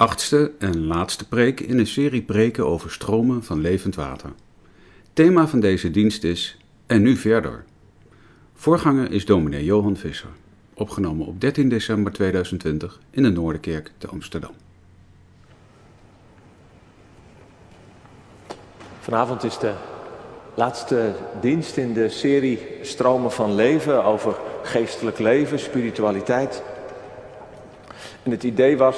achtste en laatste preek in een serie preken over stromen van levend water. Thema van deze dienst is En nu verder. Voorganger is dominee Johan Visser, opgenomen op 13 december 2020 in de Noorderkerk te Amsterdam. Vanavond is de laatste dienst in de serie Stromen van Leven over geestelijk leven, spiritualiteit. En het idee was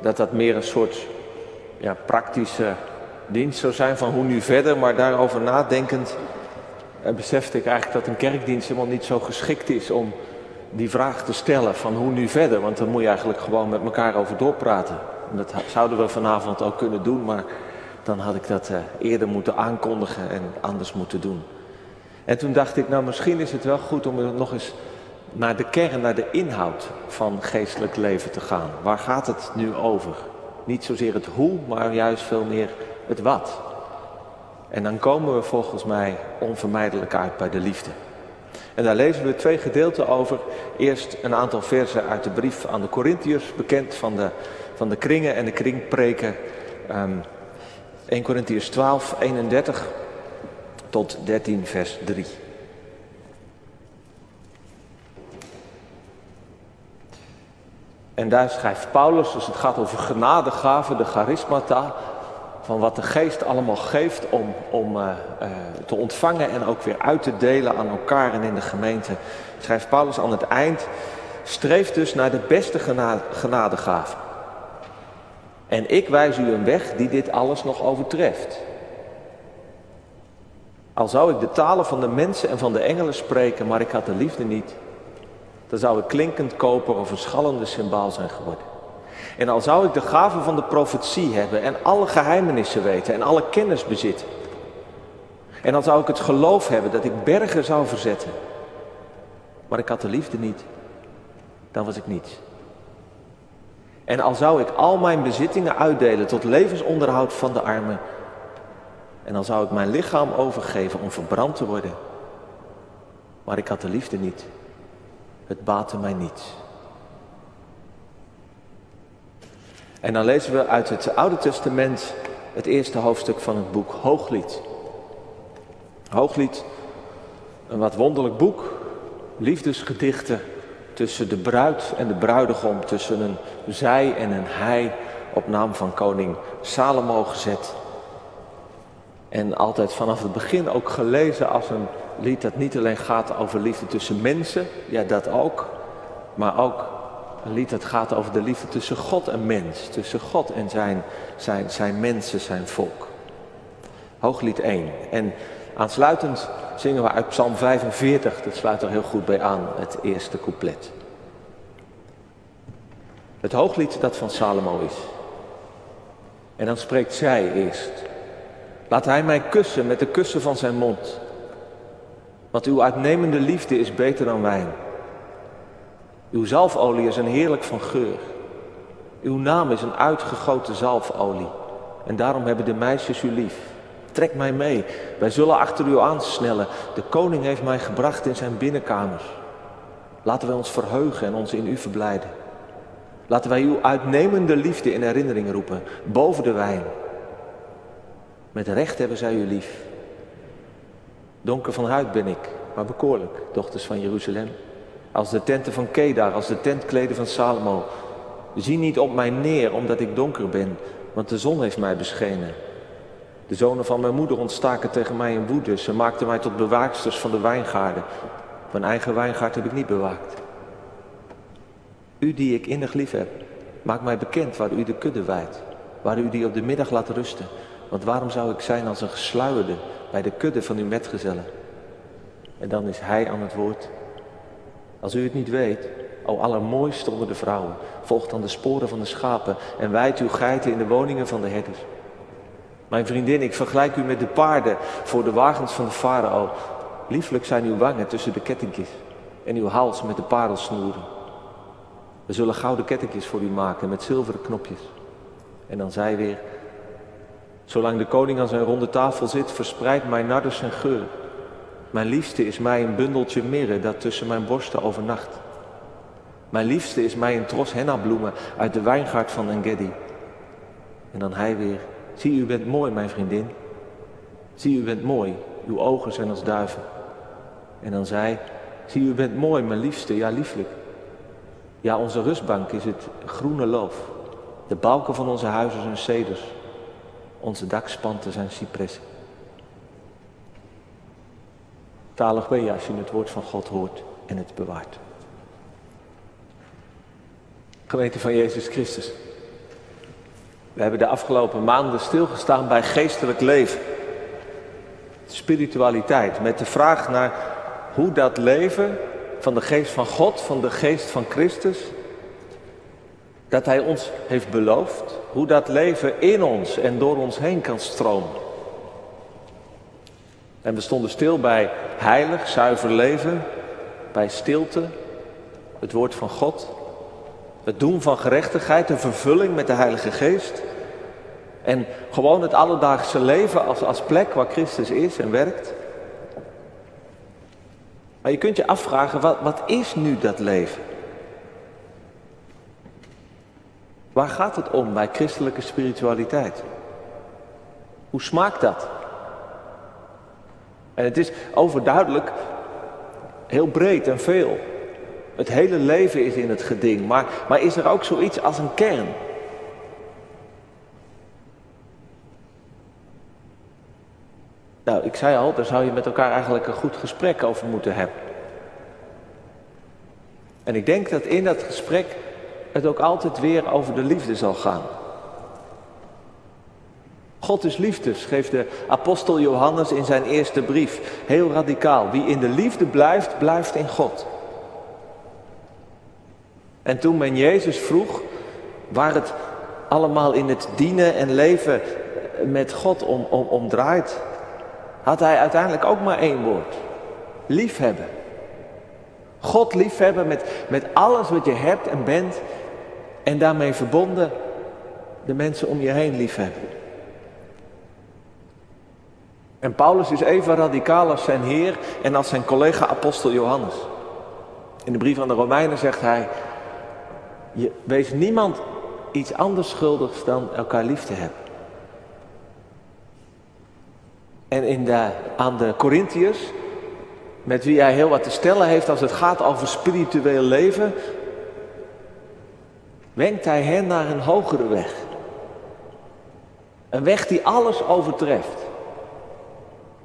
dat dat meer een soort ja, praktische dienst zou zijn van hoe nu verder, maar daarover nadenkend eh, besefte ik eigenlijk dat een kerkdienst helemaal niet zo geschikt is om die vraag te stellen van hoe nu verder, want dan moet je eigenlijk gewoon met elkaar over doorpraten. En dat zouden we vanavond ook kunnen doen, maar dan had ik dat eh, eerder moeten aankondigen en anders moeten doen. En toen dacht ik, nou misschien is het wel goed om er nog eens naar de kern, naar de inhoud van geestelijk leven te gaan. Waar gaat het nu over? Niet zozeer het hoe, maar juist veel meer het wat. En dan komen we volgens mij onvermijdelijk uit bij de liefde. En daar lezen we twee gedeelten over. Eerst een aantal versen uit de brief aan de Corinthiërs, bekend van de, van de kringen en de kringpreken. Um, 1 Corinthiërs 12, 31 tot 13, vers 3. En daar schrijft Paulus, dus het gaat over genadegaven, de charismata, van wat de geest allemaal geeft om, om uh, uh, te ontvangen en ook weer uit te delen aan elkaar en in de gemeente. Schrijft Paulus aan het eind, streef dus naar de beste genade, genadegaven. En ik wijs u een weg die dit alles nog overtreft. Al zou ik de talen van de mensen en van de engelen spreken, maar ik had de liefde niet, dan zou ik klinkend koper of een schallende symbaal zijn geworden. En al zou ik de gave van de profetie hebben en alle geheimenissen weten en alle kennis bezitten. En dan zou ik het geloof hebben dat ik bergen zou verzetten. Maar ik had de liefde niet, dan was ik niets. En al zou ik al mijn bezittingen uitdelen tot levensonderhoud van de armen. En dan zou ik mijn lichaam overgeven om verbrand te worden. Maar ik had de liefde niet. Het baatte mij niets. En dan lezen we uit het Oude Testament het eerste hoofdstuk van het boek Hooglied. Hooglied, een wat wonderlijk boek, liefdesgedichten tussen de bruid en de bruidegom, tussen een zij en een hij, op naam van koning Salomo gezet. En altijd vanaf het begin ook gelezen als een lied dat niet alleen gaat over liefde tussen mensen, ja dat ook, maar ook een lied dat gaat over de liefde tussen God en mens, tussen God en zijn, zijn, zijn mensen, zijn volk. Hooglied 1. En aansluitend zingen we uit Psalm 45, dat sluit er heel goed bij aan, het eerste couplet. Het hooglied dat van Salomo is. En dan spreekt zij eerst. Laat hij mij kussen met de kussen van zijn mond. Want uw uitnemende liefde is beter dan wijn. Uw zalfolie is een heerlijk van geur. Uw naam is een uitgegoten zalfolie. En daarom hebben de meisjes u lief. Trek mij mee. Wij zullen achter u aansnellen. De koning heeft mij gebracht in zijn binnenkamers. Laten wij ons verheugen en ons in u verblijden. Laten wij uw uitnemende liefde in herinnering roepen, boven de wijn. Met recht hebben zij u lief. Donker van huid ben ik, maar bekoorlijk, dochters van Jeruzalem. Als de tenten van Kedar, als de tentkleden van Salomo. Zie niet op mij neer, omdat ik donker ben, want de zon heeft mij beschenen. De zonen van mijn moeder ontstaken tegen mij in woede. Ze maakten mij tot bewaaksters van de wijngaarden. Mijn eigen wijngaard heb ik niet bewaakt. U die ik innig lief heb, maak mij bekend waar u de kudde wijdt. Waar u die op de middag laat rusten. Want waarom zou ik zijn als een gesluierde bij de kudde van uw metgezellen? En dan is hij aan het woord. Als u het niet weet, o allermooiste onder de vrouwen, volg dan de sporen van de schapen en wijd uw geiten in de woningen van de herders. Mijn vriendin, ik vergelijk u met de paarden voor de wagens van de farao. Lieflijk zijn uw wangen tussen de kettingjes en uw hals met de parelsnoeren. We zullen gouden kettingjes voor u maken met zilveren knopjes. En dan zij weer, zolang de koning aan zijn ronde tafel zit, verspreidt mijn nardus zijn geur. Mijn liefste is mij een bundeltje mirre dat tussen mijn borsten overnacht. Mijn liefste is mij een tros hennabloemen uit de wijngaard van Engedi. En dan hij weer, zie u bent mooi mijn vriendin. Zie u bent mooi, uw ogen zijn als duiven. En dan zij, zie u bent mooi mijn liefste, ja lieflijk. Ja, onze rustbank is het groene loof. De balken van onze huizen zijn ceders. Onze dakspanten zijn cipressen. Talig ben je als je het woord van God hoort en het bewaart. Gemeente van Jezus Christus. We hebben de afgelopen maanden stilgestaan bij geestelijk leven. Spiritualiteit. Met de vraag naar hoe dat leven van de geest van God, van de geest van Christus, dat Hij ons heeft beloofd, hoe dat leven in ons en door ons heen kan stromen. En we stonden stil bij heilig, zuiver leven, bij stilte, het woord van God, het doen van gerechtigheid, de vervulling met de Heilige Geest. En gewoon het alledaagse leven als, als plek waar Christus is en werkt. Maar je kunt je afvragen, wat, wat is nu dat leven? Waar gaat het om bij christelijke spiritualiteit? Hoe smaakt dat? En het is overduidelijk heel breed en veel. Het hele leven is in het geding, maar, maar is er ook zoiets als een kern? Nou, ik zei al, daar zou je met elkaar eigenlijk een goed gesprek over moeten hebben. En ik denk dat in dat gesprek het ook altijd weer over de liefde zal gaan. God is liefde, schreef de apostel Johannes in zijn eerste brief. Heel radicaal. Wie in de liefde blijft, blijft in God. En toen men Jezus vroeg waar het allemaal in het dienen en leven met God om, om, om draait, had hij uiteindelijk ook maar één woord. Liefhebben. God liefhebben met, met alles wat je hebt en bent en daarmee verbonden de mensen om je heen liefhebben. En Paulus is even radicaal als zijn Heer en als zijn collega apostel Johannes. In de brief aan de Romeinen zegt hij, je, wees niemand iets anders schuldigs dan elkaar lief te hebben. En in de, aan de Corinthiërs, met wie hij heel wat te stellen heeft als het gaat over spiritueel leven, wenkt hij hen naar een hogere weg. Een weg die alles overtreft.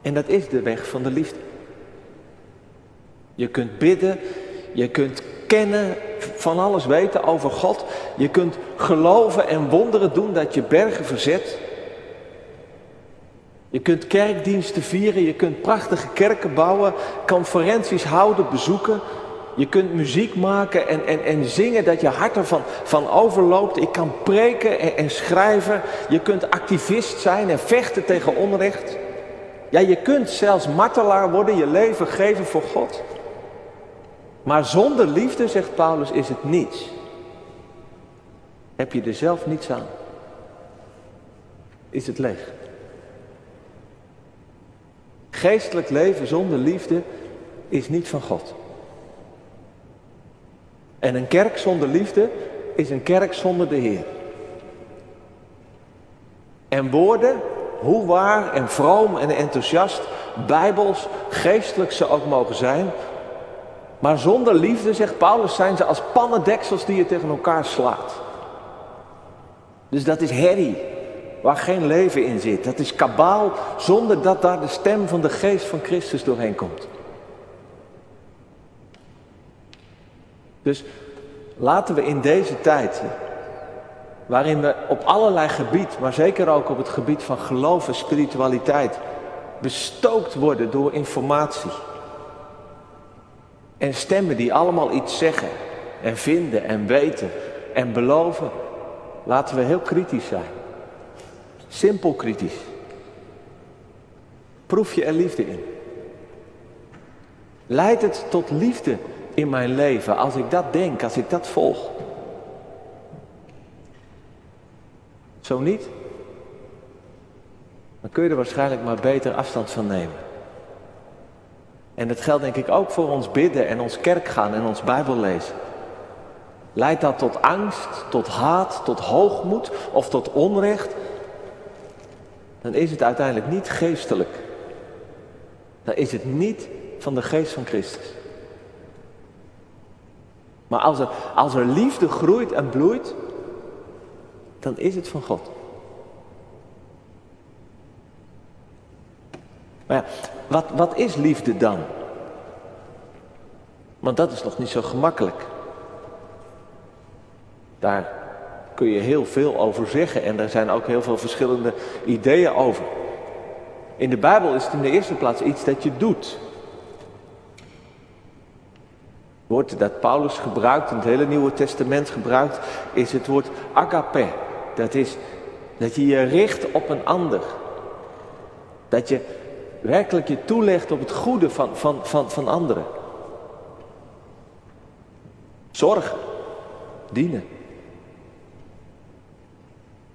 En dat is de weg van de liefde. Je kunt bidden, je kunt kennen, van alles weten over God. Je kunt geloven en wonderen doen dat je bergen verzet. Je kunt kerkdiensten vieren, je kunt prachtige kerken bouwen, conferenties houden, bezoeken. Je kunt muziek maken en, en, en zingen dat je hart ervan van overloopt. Ik kan preken en, en schrijven. Je kunt activist zijn en vechten tegen onrecht. Ja, je kunt zelfs martelaar worden, je leven geven voor God. Maar zonder liefde, zegt Paulus, is het niets. Heb je er zelf niets aan? Is het leeg? Geestelijk leven zonder liefde is niet van God. En een kerk zonder liefde is een kerk zonder de Heer. En woorden, hoe waar en vroom en enthousiast, bijbels, geestelijk ze ook mogen zijn, maar zonder liefde, zegt Paulus, zijn ze als pannendeksels die je tegen elkaar slaat. Dus dat is herrie, waar geen leven in zit. Dat is kabaal, zonder dat daar de stem van de geest van Christus doorheen komt. Dus laten we in deze tijd, waarin we op allerlei gebied, maar zeker ook op het gebied van geloof en spiritualiteit, bestookt worden door informatie en stemmen die allemaal iets zeggen en vinden en weten en beloven. Laten we heel kritisch zijn. Simpel kritisch. Proef je er liefde in? Leidt het tot liefde in mijn leven als ik dat denk, als ik dat volg? Zo niet? Dan kun je er waarschijnlijk maar beter afstand van nemen. En dat geldt denk ik ook voor ons bidden en ons kerk gaan en ons Bijbel lezen. Leidt dat tot angst, tot haat, tot hoogmoed of tot onrecht? dan is het uiteindelijk niet geestelijk. Dan is het niet van de geest van Christus. Maar als er, als er liefde groeit en bloeit, dan is het van God. Maar ja, wat, wat is liefde dan? Want dat is nog niet zo gemakkelijk. Daar kun je heel veel over zeggen en er zijn ook heel veel verschillende ideeën over. In de Bijbel is het in de eerste plaats iets dat je doet. Het woord dat Paulus gebruikt, in het hele Nieuwe Testament gebruikt, is het woord agape. Dat is dat je je richt op een ander. Dat je werkelijk je toelegt op het goede van, van, van, van anderen. Zorgen, dienen.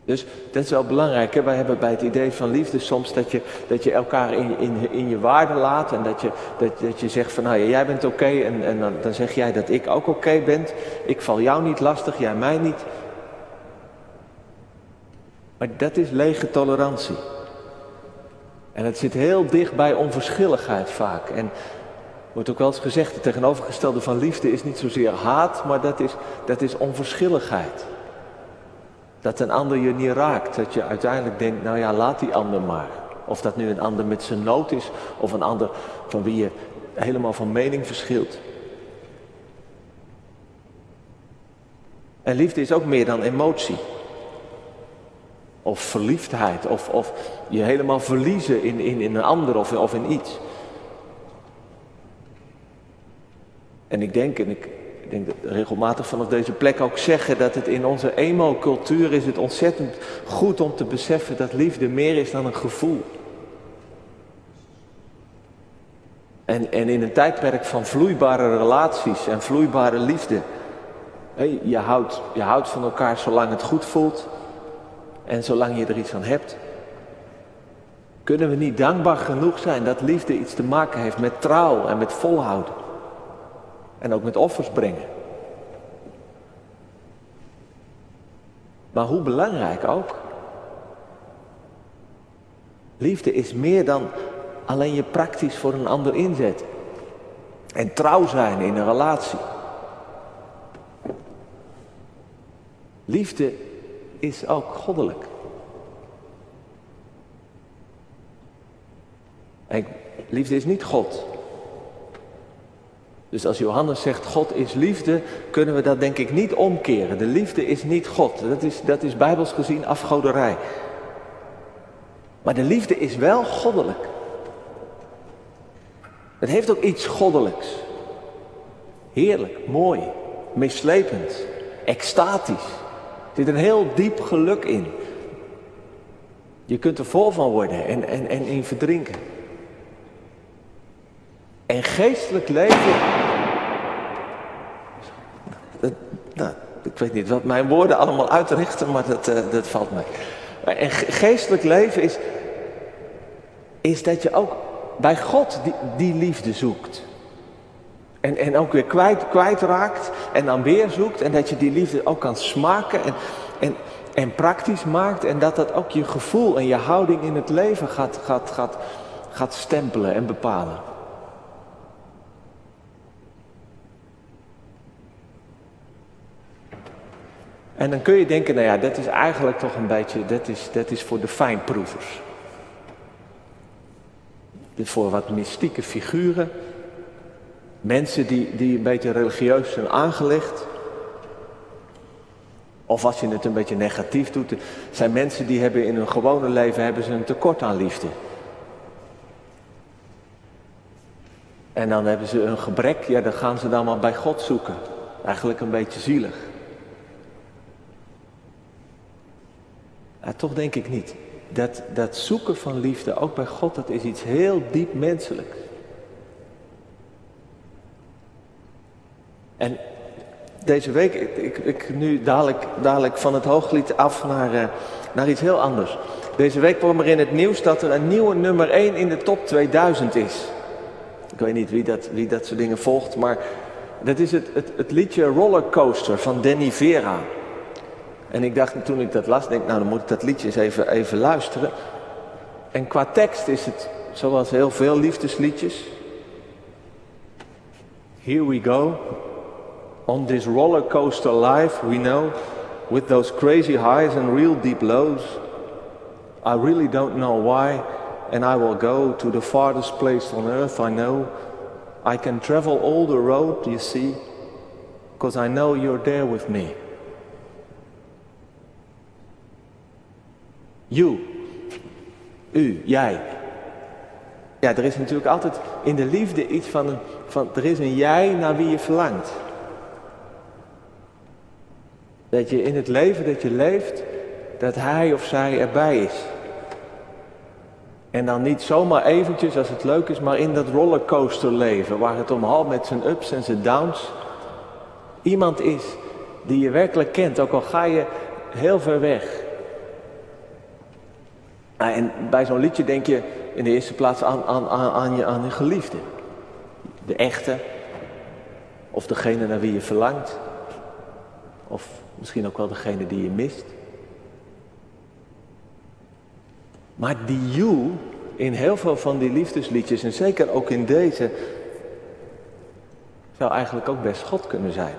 Dus dat is wel belangrijk. Hè? Wij hebben bij het idee van liefde soms dat je, dat je elkaar in, in, in je waarde laat. En dat je, dat, dat je zegt van nou ja, jij bent oké en, en dan, dan zeg jij dat ik ook oké ben. Ik val jou niet lastig, jij mij niet. Maar dat is lege tolerantie. En het zit heel dicht bij onverschilligheid vaak. En wordt ook wel eens gezegd, het tegenovergestelde van liefde is niet zozeer haat, maar dat is, dat is onverschilligheid. Dat een ander je niet raakt. Dat je uiteindelijk denkt, nou ja, laat die ander maar. Of dat nu een ander met zijn nood is, of een ander van wie je helemaal van mening verschilt. En liefde is ook meer dan emotie. Of verliefdheid, of, of je helemaal verliezen in, in, in een ander of, of in iets. En ik denk, en ik, ik denk dat regelmatig vanaf deze plek ook zeggen dat het in onze emo-cultuur is het ontzettend goed om te beseffen dat liefde meer is dan een gevoel. En, en in een tijdperk van vloeibare relaties en vloeibare liefde. je, houdt, je houdt van elkaar zolang het goed voelt en zolang je er iets aan hebt. Kunnen we niet dankbaar genoeg zijn dat liefde iets te maken heeft met trouw en met volhouden? En ook met offers brengen. Maar hoe belangrijk ook. Liefde is meer dan alleen je praktisch voor een ander inzetten. En trouw zijn in een relatie. Liefde is ook goddelijk. Liefde is niet God. Dus als Johannes zegt God is liefde, kunnen we dat denk ik niet omkeren. De liefde is niet God. Dat is, dat is bijbels gezien afgoderij. Maar de liefde is wel goddelijk. Het heeft ook iets goddelijks. Heerlijk, mooi, meeslepend, extatisch. Er zit een heel diep geluk in. Je kunt er vol van worden en, en, en in verdrinken. En geestelijk leven. Nou, ik weet niet wat mijn woorden allemaal uitrichten, maar dat, uh, dat valt mij. En geestelijk leven is, is dat je ook bij God die, die liefde zoekt. En, en ook weer kwijt, kwijtraakt en dan weer zoekt. En dat je die liefde ook kan smaken en, en, en praktisch maakt. En dat dat ook je gevoel en je houding in het leven gaat, gaat, gaat, gaat stempelen en bepalen. En dan kun je denken, nou ja, dat is eigenlijk toch een beetje, dat is, dat is voor de fijnproevers. Voor wat mystieke figuren. Mensen die, die een beetje religieus zijn aangelegd. Of als je het een beetje negatief doet, zijn mensen die hebben in hun gewone leven hebben ze een tekort aan liefde. En dan hebben ze een gebrek, ja, dan gaan ze dan maar bij God zoeken. Eigenlijk een beetje zielig. Toch denk ik niet. Dat, dat zoeken van liefde, ook bij God, dat is iets heel diep menselijks. En deze week, ik, ik, nu dadelijk, dadelijk van het hooglied af naar, uh, naar iets heel anders. Deze week kwam er in het nieuws dat er een nieuwe nummer 1 in de top 2000 is. Ik weet niet wie dat, wie dat soort dingen volgt, maar dat is het, het, het liedje Rollercoaster van Danny Vera. En ik dacht toen ik dat las, denk nou dan moet ik dat liedje eens even, even luisteren. En qua tekst is het zoals heel veel liefdesliedjes. Here we go. On this roller coaster life, we know, with those crazy highs and real deep lows. I really don't know why, and I will go to the farthest place on earth I know. I can travel all the road, you see, because I know you're there with me. You. U, jij. Ja, er is natuurlijk altijd in de liefde iets van, van er is een jij naar wie je verlangt. Dat je in het leven dat je leeft, dat hij of zij erbij is. En dan niet zomaar eventjes als het leuk is, maar in dat rollercoaster leven, waar het omhaalt met zijn ups en zijn downs. Iemand is die je werkelijk kent, ook al ga je heel ver weg. Nou, en bij zo'n liedje denk je in de eerste plaats aan, aan, aan, aan, je, aan je geliefde. De echte. Of degene naar wie je verlangt. Of misschien ook wel degene die je mist. Maar die you in heel veel van die liefdesliedjes, en zeker ook in deze, zou eigenlijk ook best God kunnen zijn.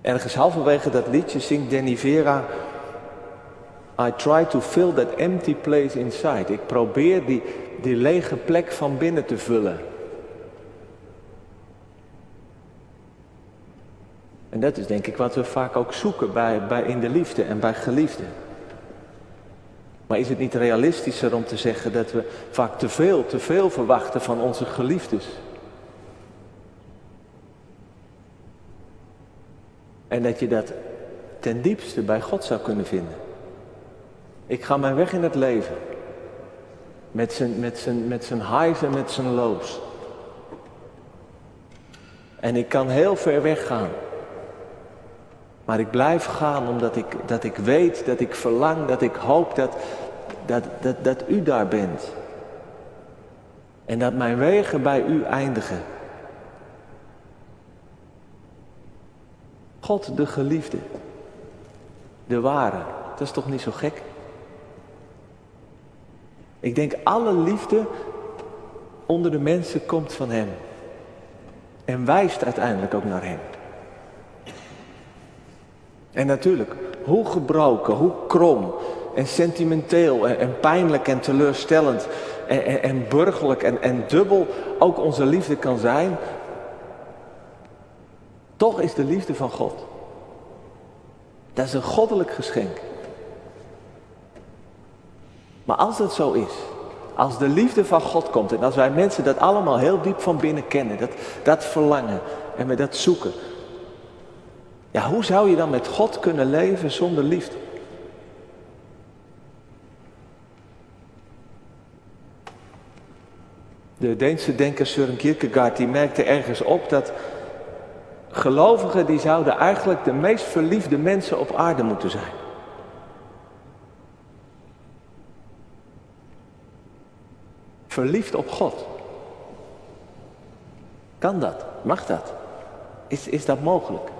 Ergens halverwege dat liedje zingt Danny Vera I try to fill that empty place inside. Ik probeer die, die lege plek van binnen te vullen. En dat is denk ik wat we vaak ook zoeken bij, bij in de liefde en bij geliefden. Maar is het niet realistischer om te zeggen dat we vaak te veel, te veel verwachten van onze geliefdes? En dat je dat ten diepste bij God zou kunnen vinden. Ik ga mijn weg in het leven. Met zijn, met zijn, met zijn highs en met zijn lows. En ik kan heel ver weg gaan. Maar ik blijf gaan omdat ik, dat ik weet, dat ik verlang, dat ik hoop dat, dat, dat, dat u daar bent. En dat mijn wegen bij u eindigen. God de geliefde. De ware. Dat is toch niet zo gek? Ik denk alle liefde onder de mensen komt van Hem. En wijst uiteindelijk ook naar Hem. En natuurlijk, hoe gebroken, hoe krom en sentimenteel en, pijnlijk en teleurstellend en, en, en burgerlijk en, en dubbel ook onze liefde kan zijn, toch is de liefde van God. Dat is een goddelijk geschenk. Maar als het zo is, als de liefde van God komt en als wij mensen dat allemaal heel diep van binnen kennen, dat, dat verlangen en we dat zoeken. Ja, hoe zou je dan met God kunnen leven zonder liefde? De Deense denker Søren Kierkegaard die merkte ergens op dat gelovigen die zouden eigenlijk de meest verliefde mensen op aarde moeten zijn. Verliefd op God. Kan dat? Mag dat? Is, is dat mogelijk?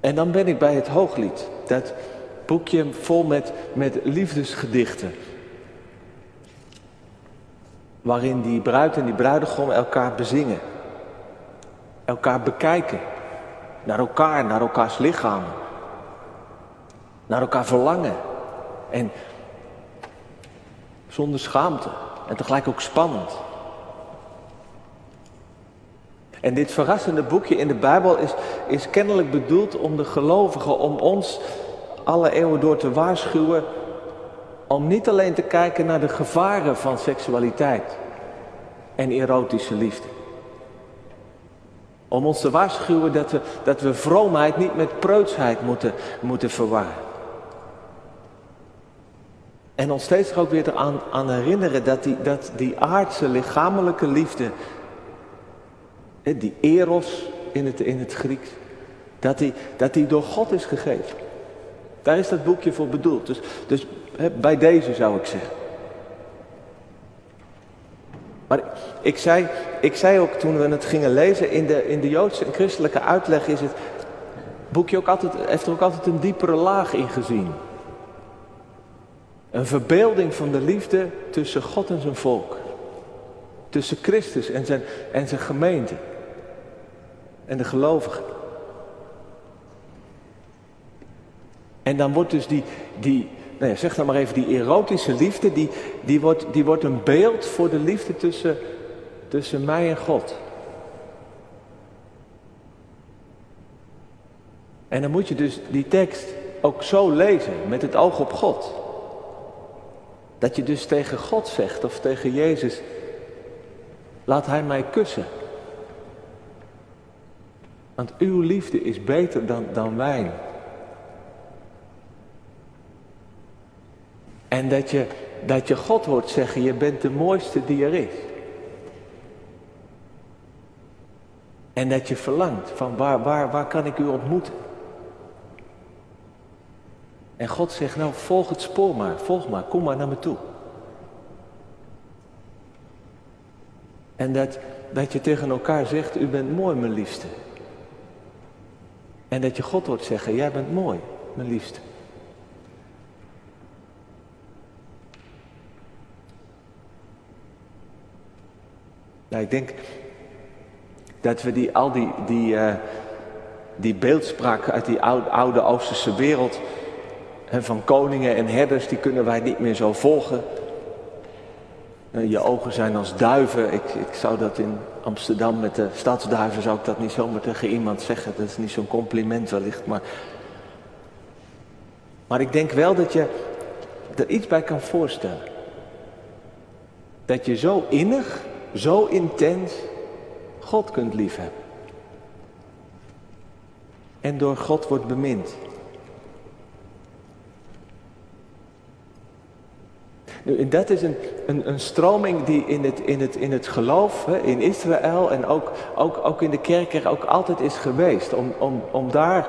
En dan ben ik bij het Hooglied. Dat boekje vol met, met liefdesgedichten. Waarin die bruid en die bruidegom elkaar bezingen. Elkaar bekijken. Naar elkaar, naar elkaars lichaam. Naar elkaar verlangen. En zonder schaamte en tegelijk ook spannend. En dit verrassende boekje in de Bijbel is, is kennelijk bedoeld om de gelovigen, om ons alle eeuwen door te waarschuwen, om niet alleen te kijken naar de gevaren van seksualiteit en erotische liefde. Om ons te waarschuwen dat we, dat we vroomheid niet met preutsheid moeten, moeten verwarren. En ons steeds ook weer aan, aan herinneren dat die, dat die aardse lichamelijke liefde, die eros in het, in het Grieks, dat die, dat die door God is gegeven. Daar is dat boekje voor bedoeld. Dus, dus bij deze zou ik zeggen. Maar ik zei, ik zei ook toen we het gingen lezen, in de, in de Joodse en christelijke uitleg is het boekje ook altijd, heeft er ook altijd een diepere laag in gezien. Een verbeelding van de liefde tussen God en zijn volk. Tussen Christus en zijn, en zijn gemeente. En de gelovigen. En dan wordt dus die, die nou ja, zeg dan maar even, die erotische liefde, die, die, wordt, die wordt een beeld voor de liefde tussen, tussen mij en God. En dan moet je dus die tekst ook zo lezen, met het oog op God. Dat je dus tegen God zegt of tegen Jezus, laat Hij mij kussen. Want uw liefde is beter dan, dan wijn. En dat je, dat je God hoort zeggen, je bent de mooiste die er is. En dat je verlangt van waar, waar, waar kan ik u ontmoeten? En God zegt, nou volg het spoor maar, volg maar, kom maar naar me toe. En dat, dat je tegen elkaar zegt, u bent mooi mijn liefste. En dat je God hoort zeggen, jij bent mooi mijn liefste. Nou, ik denk dat we die, al die, die, uh, die beeldspraak uit die oude, oude Oosterse wereld van koningen en herders, die kunnen wij niet meer zo volgen. Je ogen zijn als duiven. Ik, ik zou dat in Amsterdam met de stadsduiven, zou ik dat niet zomaar tegen iemand zeggen. Dat is niet zo'n compliment wellicht, maar... Maar ik denk wel dat je er iets bij kan voorstellen. Dat je zo innig, zo intens God kunt liefhebben. En door God wordt bemind. Nu, dat is een, een, een stroming die in het, in het, in het geloof, hè, in Israël en ook, ook, ook in de kerk er ook altijd is geweest. Om, om, om daar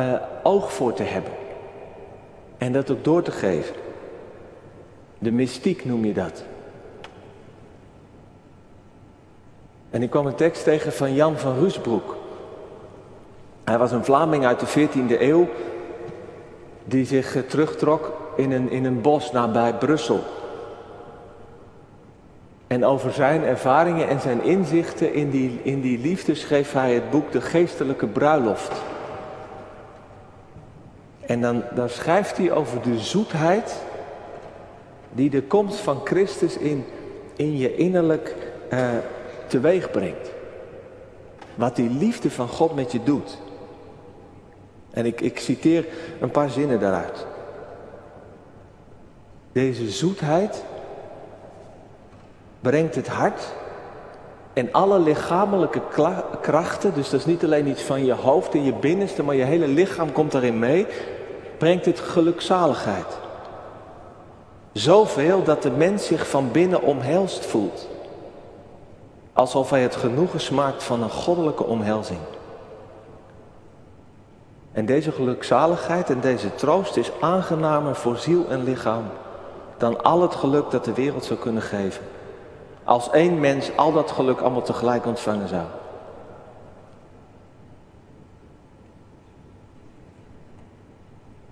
uh, oog voor te hebben. En dat ook door te geven. De mystiek noem je dat. En ik kwam een tekst tegen van Jan van Rusbroek. Hij was een Vlaming uit de 14e eeuw die zich terugtrok in een, in een bos nabij Brussel. En over zijn ervaringen en zijn inzichten in die, in die liefde schreef hij het boek De Geestelijke Bruiloft. En dan, dan schrijft hij over de zoetheid die de komst van Christus in, in je innerlijk uh, teweeg brengt. Wat die liefde van God met je doet. En ik, ik citeer een paar zinnen daaruit. Deze zoetheid brengt het hart en alle lichamelijke krachten, dus dat is niet alleen iets van je hoofd en je binnenste, maar je hele lichaam komt daarin mee, brengt het gelukzaligheid. Zoveel dat de mens zich van binnen omhelst voelt. Alsof hij het genoegen smaakt van een goddelijke omhelzing. En deze gelukzaligheid en deze troost is aangenamer voor ziel en lichaam dan al het geluk dat de wereld zou kunnen geven. Als één mens al dat geluk allemaal tegelijk ontvangen zou.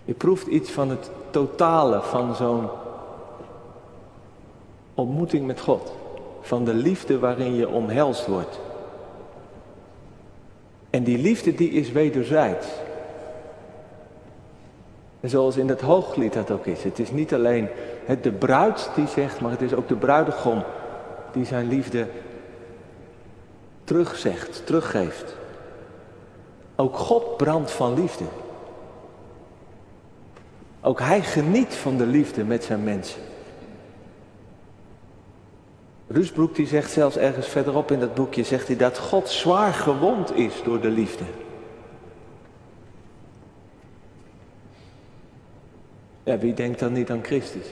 Je proeft iets van het totale van zo'n ontmoeting met God. Van de liefde waarin je omhelst wordt. En die liefde die is wederzijds. En zoals in het hooglied dat ook is. Het is niet alleen het de bruid die zegt, maar het is ook de bruidegom die zijn liefde terugzegt, teruggeeft. Ook God brandt van liefde. Ook hij geniet van de liefde met zijn mensen. Rusbroek die zegt zelfs ergens verderop in dat boekje, zegt hij dat God zwaar gewond is door de liefde. Ja, wie denkt dan niet aan Christus?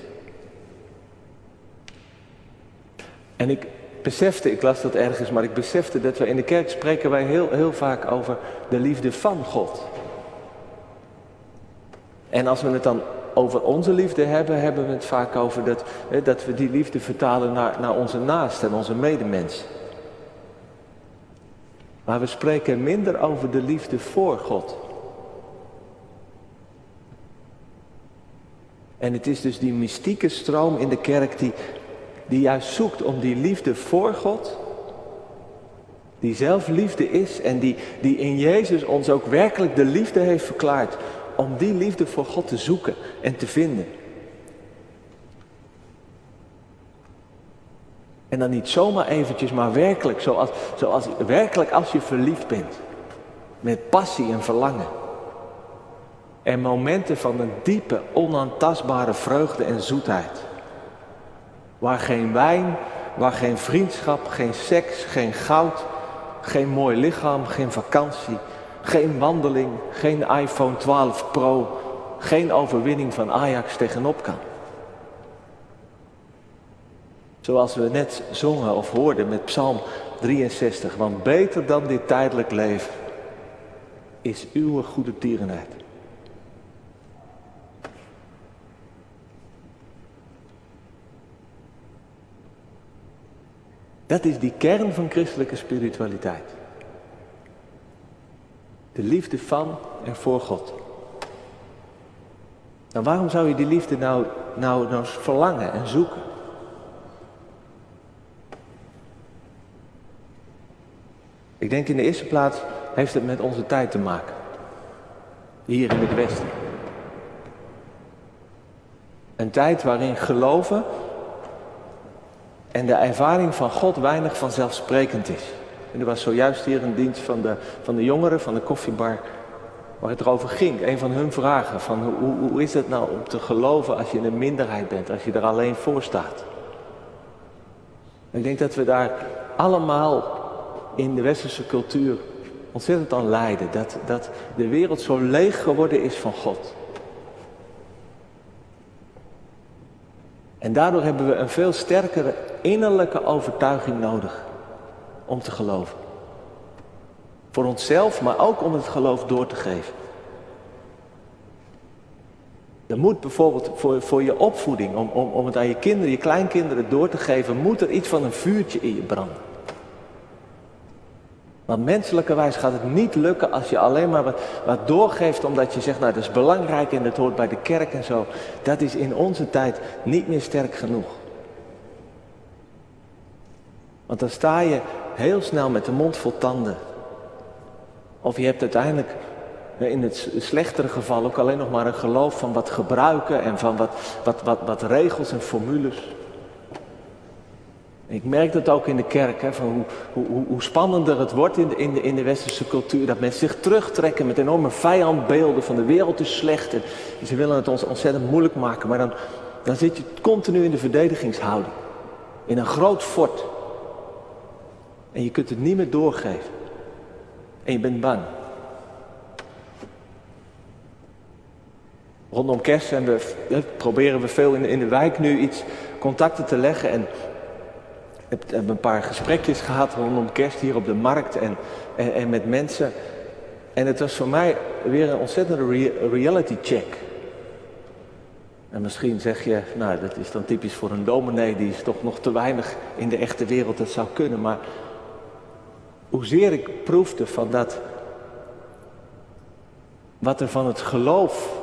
En ik besefte, ik las dat ergens, maar ik besefte dat we in de kerk spreken wij heel, heel vaak over de liefde van God. En als we het dan over onze liefde hebben, hebben we het vaak over dat, dat we die liefde vertalen naar, naar onze naasten en onze medemens. Maar we spreken minder over de liefde voor God. En het is dus die mystieke stroom in de kerk die, die juist zoekt om die liefde voor God, die zelf liefde is en die, die in Jezus ons ook werkelijk de liefde heeft verklaard, om die liefde voor God te zoeken en te vinden. En dan niet zomaar eventjes, maar werkelijk, zoals, zoals, werkelijk als je verliefd bent. Met passie en verlangen. En momenten van een diepe, onaantastbare vreugde en zoetheid. Waar geen wijn, waar geen vriendschap, geen seks, geen goud, geen mooi lichaam, geen vakantie, geen wandeling, geen iPhone 12 Pro, geen overwinning van Ajax tegenop kan. Zoals we net zongen of hoorden met Psalm 63. Want beter dan dit tijdelijk leven is uw goede tierenheid. Dat is die kern van christelijke spiritualiteit. De liefde van en voor God. Nou, waarom zou je die liefde nou, nou, nou verlangen en zoeken? Ik denk in de eerste plaats heeft het met onze tijd te maken. Hier in het Westen. Een tijd waarin geloven en de ervaring van God weinig vanzelfsprekend is. En er was zojuist hier een dienst van de, van de jongeren van de koffiebar waar het erover ging. Een van hun vragen van hoe, hoe is het nou om te geloven als je een minderheid bent, als je er alleen voor staat. Ik denk dat we daar allemaal in de westerse cultuur ontzettend aan lijden. Dat, dat de wereld zo leeg geworden is van God. En daardoor hebben we een veel sterkere innerlijke overtuiging nodig om te geloven. Voor onszelf, maar ook om het geloof door te geven. Er moet bijvoorbeeld voor, voor je opvoeding, om, om, om het aan je kinderen, je kleinkinderen door te geven, moet er iets van een vuurtje in je branden. Want menselijkerwijs gaat het niet lukken als je alleen maar wat, wat doorgeeft omdat je zegt, nou dat is belangrijk en dat hoort bij de kerk en zo. Dat is in onze tijd niet meer sterk genoeg. Want dan sta je heel snel met de mond vol tanden. Of je hebt uiteindelijk in het slechtere geval ook alleen nog maar een geloof van wat gebruiken en van wat, wat, wat, wat regels en formules. Ik merk dat ook in de kerk, hè, van hoe, hoe, hoe spannender het wordt in de, in, de, in de westerse cultuur. Dat mensen zich terugtrekken met enorme vijandbeelden van de wereld is slecht. En ze willen het ons ontzettend moeilijk maken. Maar dan, dan zit je continu in de verdedigingshouding. In een groot fort. En je kunt het niet meer doorgeven. En je bent bang. Rondom kerst we, proberen we veel in, in de wijk nu iets contacten te leggen. En heb, heb een paar gesprekjes gehad rondom kerst hier op de markt en, en, met mensen. En het was voor mij weer een ontzettende reality check. En misschien zeg je, nou dat is dan typisch voor een dominee, die is toch nog te weinig in de echte wereld, dat zou kunnen. Maar hoezeer ik proefde van dat, wat er van het geloof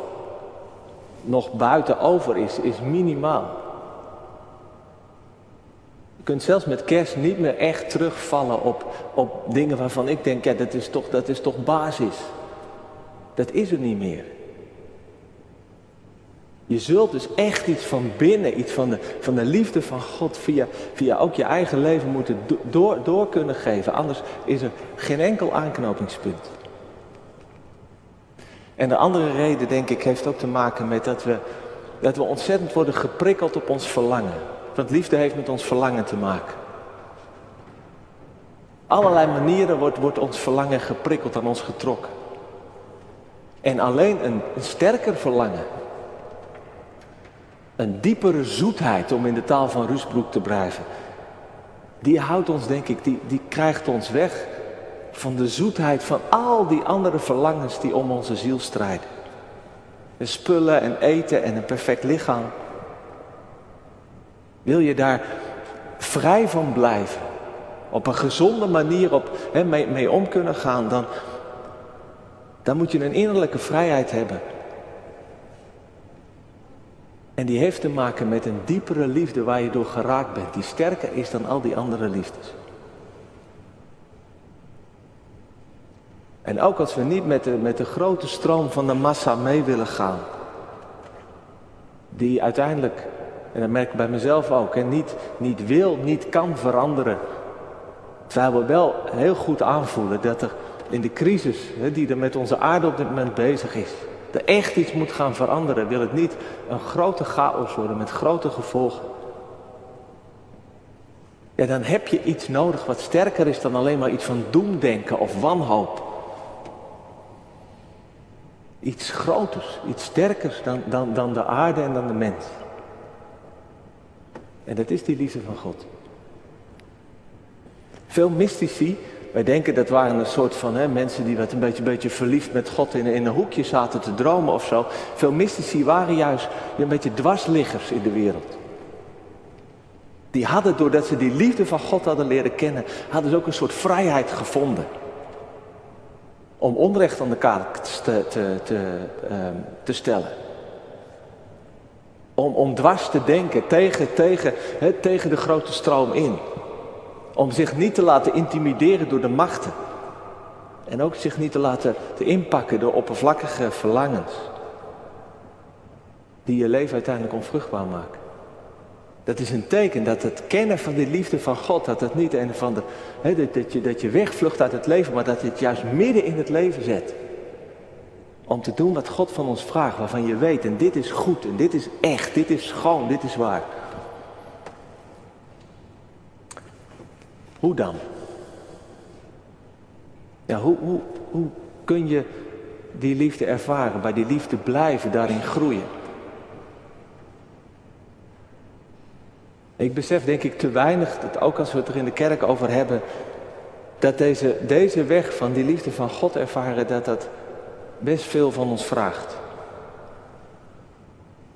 nog buiten over is, is minimaal. Kunt zelfs met kerst niet meer echt terugvallen op, op dingen waarvan ik denk, ja, dat is, toch, dat is toch basis. Dat is er niet meer. Je zult dus echt iets van binnen, iets van de, van de liefde van God via, via ook je eigen leven moeten door, door kunnen geven. Anders is er geen enkel aanknopingspunt. En de andere reden, denk ik, heeft ook te maken met dat we, dat we ontzettend worden geprikkeld op ons verlangen. Want liefde heeft met ons verlangen te maken. Allerlei manieren wordt, wordt ons verlangen geprikkeld aan ons getrokken. En alleen een, sterker verlangen, een diepere zoetheid, om in de taal van Rusbroek te blijven, die houdt ons, denk ik, die, die krijgt ons weg van de zoetheid van al die andere verlangens die om onze ziel strijden. De spullen en eten en een perfect lichaam. Wil je daar vrij van blijven, op een gezonde manier op, mee, mee om kunnen gaan, dan, dan moet je een innerlijke vrijheid hebben. En die heeft te maken met een diepere liefde waar je door geraakt bent, die sterker is dan al die andere liefdes. En ook als we niet met de, met de grote stroom van de massa mee willen gaan, die uiteindelijk, en dat merk ik bij mezelf ook, en niet, niet wil, niet kan veranderen. Terwijl we wel heel goed aanvoelen dat er in de crisis hè, die er met onze aarde op dit moment bezig is, er echt iets moet gaan veranderen. Wil het niet een grote chaos worden met grote gevolgen. Ja, dan heb je iets nodig wat sterker is dan alleen maar iets van doemdenken of wanhoop. Iets groters, iets sterkers dan, dan, dan de aarde en dan de mens. En dat is die liefde van God. Veel mystici, wij denken dat waren een soort van hè, mensen die wat een beetje, beetje verliefd met God in, in een hoekje zaten te dromen of zo. Veel mystici waren juist een beetje dwarsliggers in de wereld. Die hadden, doordat ze die liefde van God hadden leren kennen, hadden ze ook een soort vrijheid gevonden om onrecht aan de kaart te, te, te, ehm, te stellen. Om, om dwars te denken tegen, tegen, tegen de grote stroom in. Om zich niet te laten intimideren door de machten. En ook zich niet te laten te inpakken door oppervlakkige verlangens. Die je leven uiteindelijk onvruchtbaar maken. Dat is een teken dat het kennen van die liefde van God, dat het niet een van de, dat, dat, je, dat je wegvlucht uit het leven, maar dat het juist midden in het leven zet. Om te doen wat God van ons vraagt, waarvan je weet, en dit is goed, en dit is echt, dit is schoon, dit is waar. Hoe dan? Ja, hoe, hoe, hoe kun je die liefde ervaren, bij die liefde blijven, daarin groeien? Ik besef denk ik te weinig, dat ook als we het er in de kerk over hebben, dat deze, deze weg van die liefde van God ervaren, dat dat best veel van ons vraagt.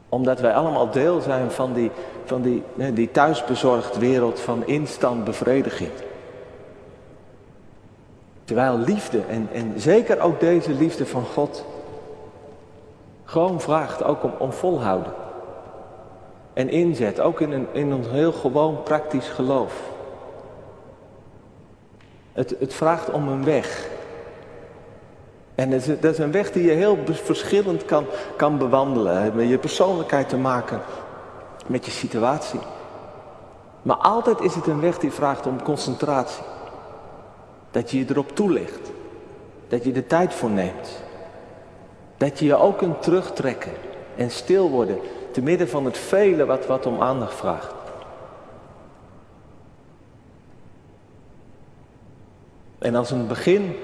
Omdat wij allemaal deel zijn van die, van die, die thuisbezorgd wereld van instant bevrediging. Terwijl liefde, en, en zeker ook deze liefde van God, gewoon vraagt ook om, om volhouden en inzet, ook in, een, in ons heel gewoon praktisch geloof. Het, het vraagt om een weg. En dat is, een weg die je heel verschillend kan, kan bewandelen. Met je persoonlijkheid te maken, met je situatie. Maar altijd is het een weg die vraagt om concentratie. Dat je je erop toelegt. Dat je er tijd voor neemt. Dat je je ook kunt terugtrekken en stil worden te midden van het vele wat, wat om aandacht vraagt. En als een begin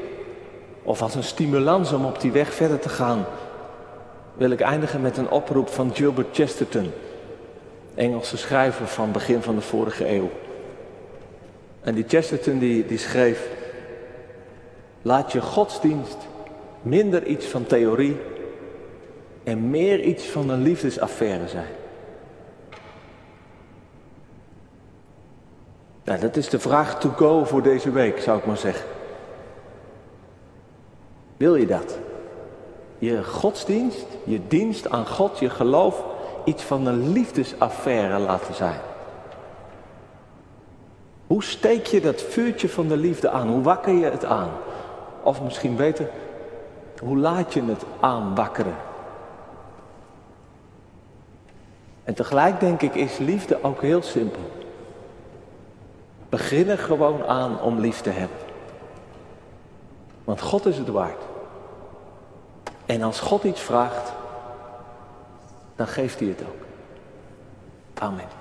of als een stimulans om op die weg verder te gaan, wil ik eindigen met een oproep van Gilbert Chesterton, Engelse schrijver van begin van de vorige eeuw. En die Chesterton die, die schreef, laat je godsdienst minder iets van theorie en meer iets van een liefdesaffaire zijn. Nou, dat is de vraag to go voor deze week, zou ik maar zeggen. Wil je dat? Je godsdienst, je dienst aan God, je geloof, iets van een liefdesaffaire laten zijn. Hoe steek je dat vuurtje van de liefde aan? Hoe wakker je het aan? Of misschien beter, hoe laat je het aanwakkeren? En tegelijk denk ik is liefde ook heel simpel. Begin er gewoon aan om lief te hebben. Want God is het waard. En als God iets vraagt, dan geeft hij het ook. Amen.